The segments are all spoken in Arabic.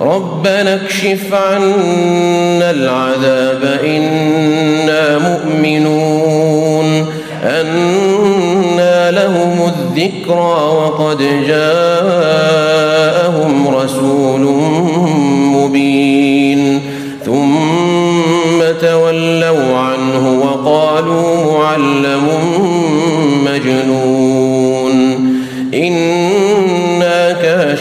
ربنا اكشف عنا العذاب إنا مؤمنون أنا لهم الذكرى وقد جاءهم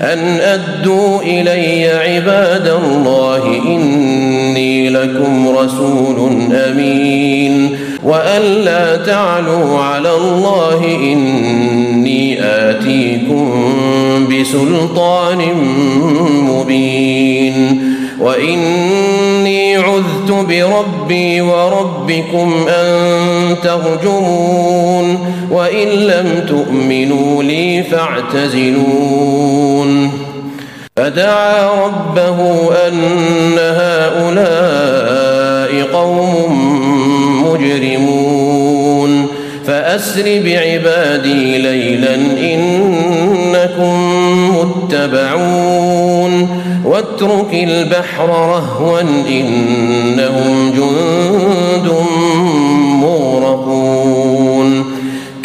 أن أدوا إلي عباد الله إني لكم رسول أمين وأن لا تعلوا على الله إني آتيكم بسلطان مبين وإني عذت بربي وربكم أن ترجمون وإن لم تؤمنوا لي فاعتزلون فدعا ربه أن هؤلاء قوم مجرمون. فأسر بعبادي ليلا إنكم متبعون. واترك البحر رهوا إنهم جند مغرقون.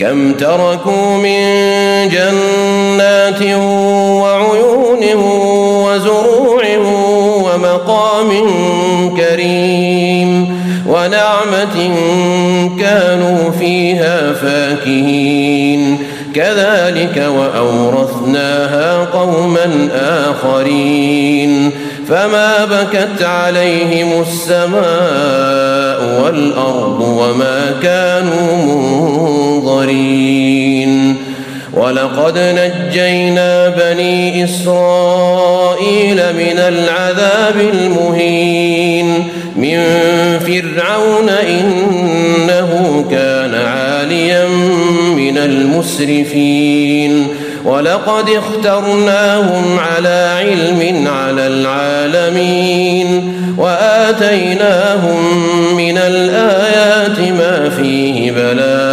كم تركوا من جنات وعيون وزروع ومقام كريم ونعمة كانوا فيها فاكهين. كذلك وأورثناها قوما آخرين. فما بكت عليهم السماء والأرض وما كانوا منظرين ولقد نجينا بني إسرائيل من العذاب المهين. من فرعون إنه كان عاليا من المسرفين. ولقد اخترناهم على علم على العالمين. وآتيناهم من الآيات ما فيه بلاء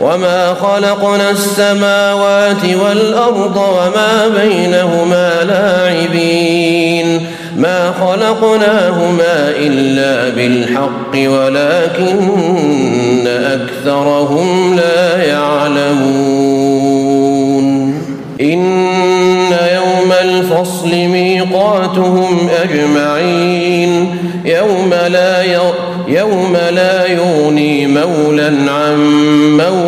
وما خلقنا السماوات والأرض وما بينهما لاعبين ما خلقناهما إلا بالحق ولكن أكثرهم لا يعلمون إن يوم الفصل ميقاتهم أجمعين يوم لا يوم لا يغني مولا عن مولا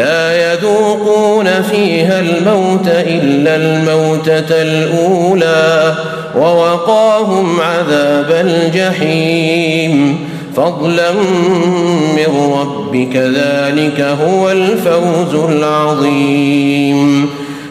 لا يذوقون فيها الموت إلا الموتة الأولى ووقاهم عذاب الجحيم. فضلا من ربك ذلك هو الفوز العظيم.